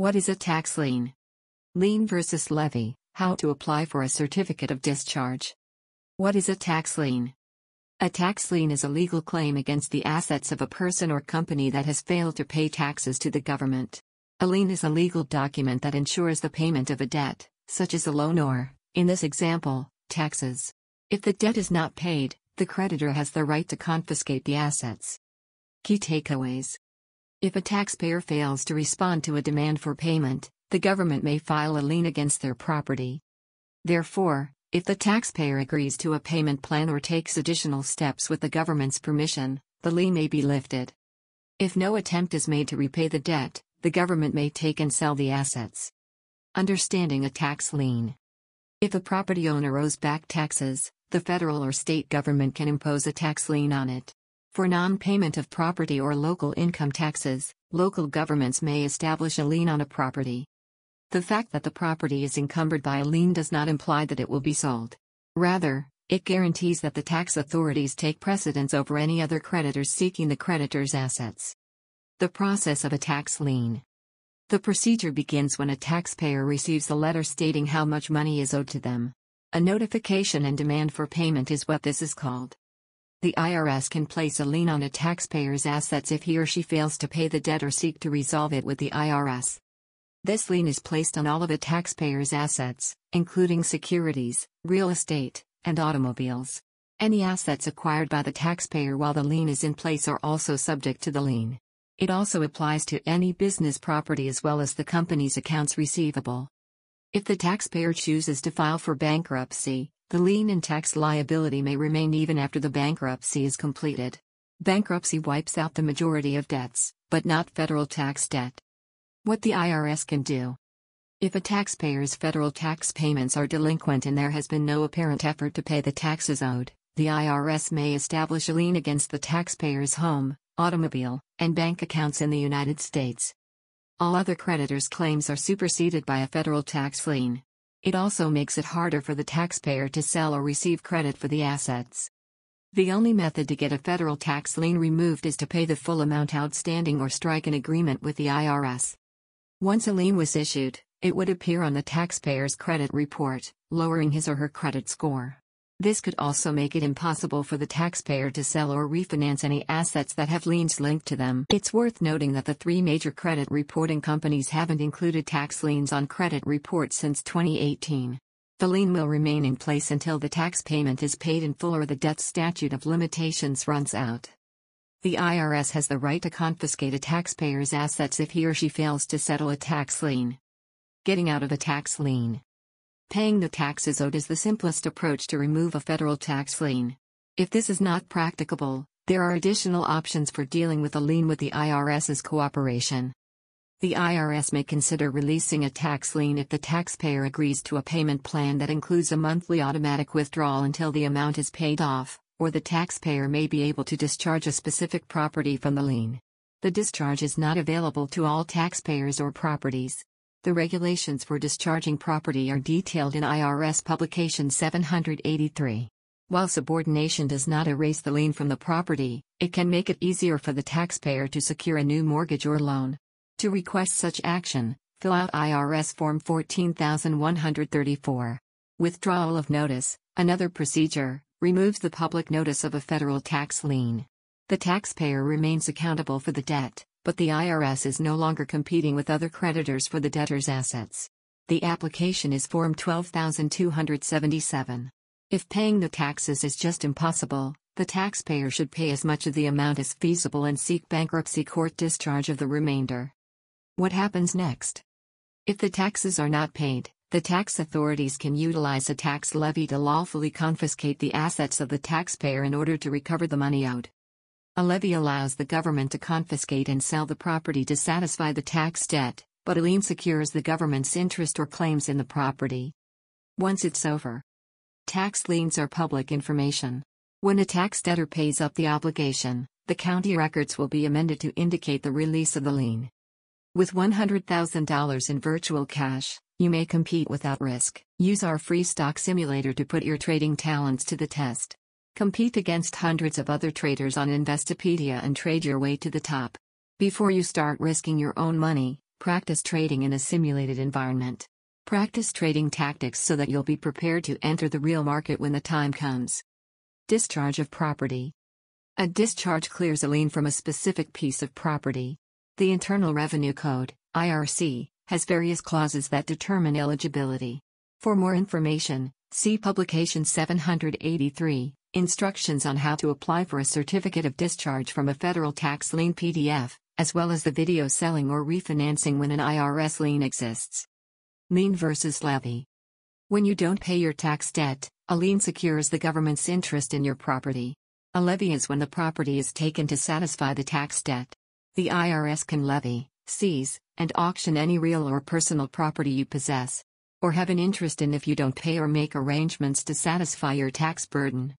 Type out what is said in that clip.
What is a tax lien? Lien versus levy How to apply for a certificate of discharge. What is a tax lien? A tax lien is a legal claim against the assets of a person or company that has failed to pay taxes to the government. A lien is a legal document that ensures the payment of a debt, such as a loan or, in this example, taxes. If the debt is not paid, the creditor has the right to confiscate the assets. Key takeaways If a taxpayer fails to respond to a demand for payment, the government may file a lien against their property. Therefore, if the taxpayer agrees to a payment plan or takes additional steps with the government's permission, the lien may be lifted. If no attempt is made to repay the debt, the government may take and sell the assets. Understanding a tax lien. If a property owner owes back taxes, the federal or state government can impose a tax lien on it. For non payment of property or local income taxes, local governments may establish a lien on a property. The fact that the property is encumbered by a lien does not imply that it will be sold. Rather, it guarantees that the tax authorities take precedence over any other creditors seeking the creditor's assets. The process of a tax lien. The procedure begins when a taxpayer receives a letter stating how much money is owed to them. A notification and demand for payment is what this is called. The IRS can place a lien on a taxpayer's assets if he or she fails to pay the debt or seek to resolve it with the IRS. This lien is placed on all of a taxpayer's assets, including securities, real estate, and automobiles. Any assets acquired by the taxpayer while the lien is in place are also subject to the lien. It also applies to any business property as well as the company's accounts receivable. If the taxpayer chooses to file for bankruptcy, the lien and tax liability may remain even after the bankruptcy is completed. Bankruptcy wipes out the majority of debts, but not federal tax debt. What the IRS can do. If a taxpayer's federal tax payments are delinquent and there has been no apparent effort to pay the taxes owed, the IRS may establish a lien against the taxpayer's home, automobile, and bank accounts in the United States. All other creditors' claims are superseded by a federal tax lien. It also makes it harder for the taxpayer to sell or receive credit for the assets. The only method to get a federal tax lien removed is to pay the full amount outstanding or strike an agreement with the IRS. Once a lien was issued, it would appear on the taxpayer's credit report, lowering his or her credit score. This could also make it impossible for the taxpayer to sell or refinance any assets that have liens linked to them. It's worth noting that the three major credit reporting companies haven't included tax liens on credit reports since 2018. The lien will remain in place until the tax payment is paid in full or the debt statute of limitations runs out. The IRS has the right to confiscate a taxpayer's assets if he or she fails to settle a tax lien. Getting out of a tax lien. Paying the taxes owed is the simplest approach to remove a federal tax lien. If this is not practicable, there are additional options for dealing with a lien with the IRS's cooperation. The IRS may consider releasing a tax lien if the taxpayer agrees to a payment plan that includes a monthly automatic withdrawal until the amount is paid off or the taxpayer may be able to discharge a specific property from the lien. The discharge is not available to all taxpayers or properties. The regulations for discharging property are detailed in IRS Publication 783. While subordination does not erase the lien from the property, it can make it easier for the taxpayer to secure a new mortgage or loan. To request such action, fill out IRS Form 14134. Withdrawal of notice, another procedure, removes the public notice of a federal tax lien. The taxpayer remains accountable for the debt, but the IRS is no longer competing with other creditors for the debtor's assets. The application is Form 12277. If paying the taxes is just impossible, the taxpayer should pay as much of the amount as feasible and seek bankruptcy court discharge of the remainder. What happens next? If the taxes are not paid, the tax authorities can utilize a tax levy to lawfully confiscate the assets of the taxpayer in order to recover the money owed. A levy allows the government to confiscate and sell the property to satisfy the tax debt, but a lien secures the government's interest or claims in the property. Once it's over, tax liens are public information. When a tax debtor pays up the obligation, the county records will be amended to indicate the release of the lien. With $100,000 in virtual cash, you may compete without risk. Use our free stock simulator to put your trading talents to the test. Compete against hundreds of other traders on Investopedia and trade your way to the top. Before you start risking your own money, Practice trading in a simulated environment. Practice trading tactics so that you'll be prepared to enter the real market when the time comes. Discharge of property. A discharge clears a lien from a specific piece of property. The Internal Revenue Code, IRC, has various clauses that determine eligibility. For more information, see Publication 783, Instructions on how to apply for a certificate of discharge from a federal tax lien PDF, as well as the video selling or refinancing when an IRS lien exists. Lien versus levy. When you don't pay your tax debt, a lien secures the government's interest in your property. A levy is when the property is taken to satisfy the tax debt. The IRS can levy, seize, and auction any real or personal property you possess. Or have an interest in if you don't pay or make arrangements to satisfy your tax burden.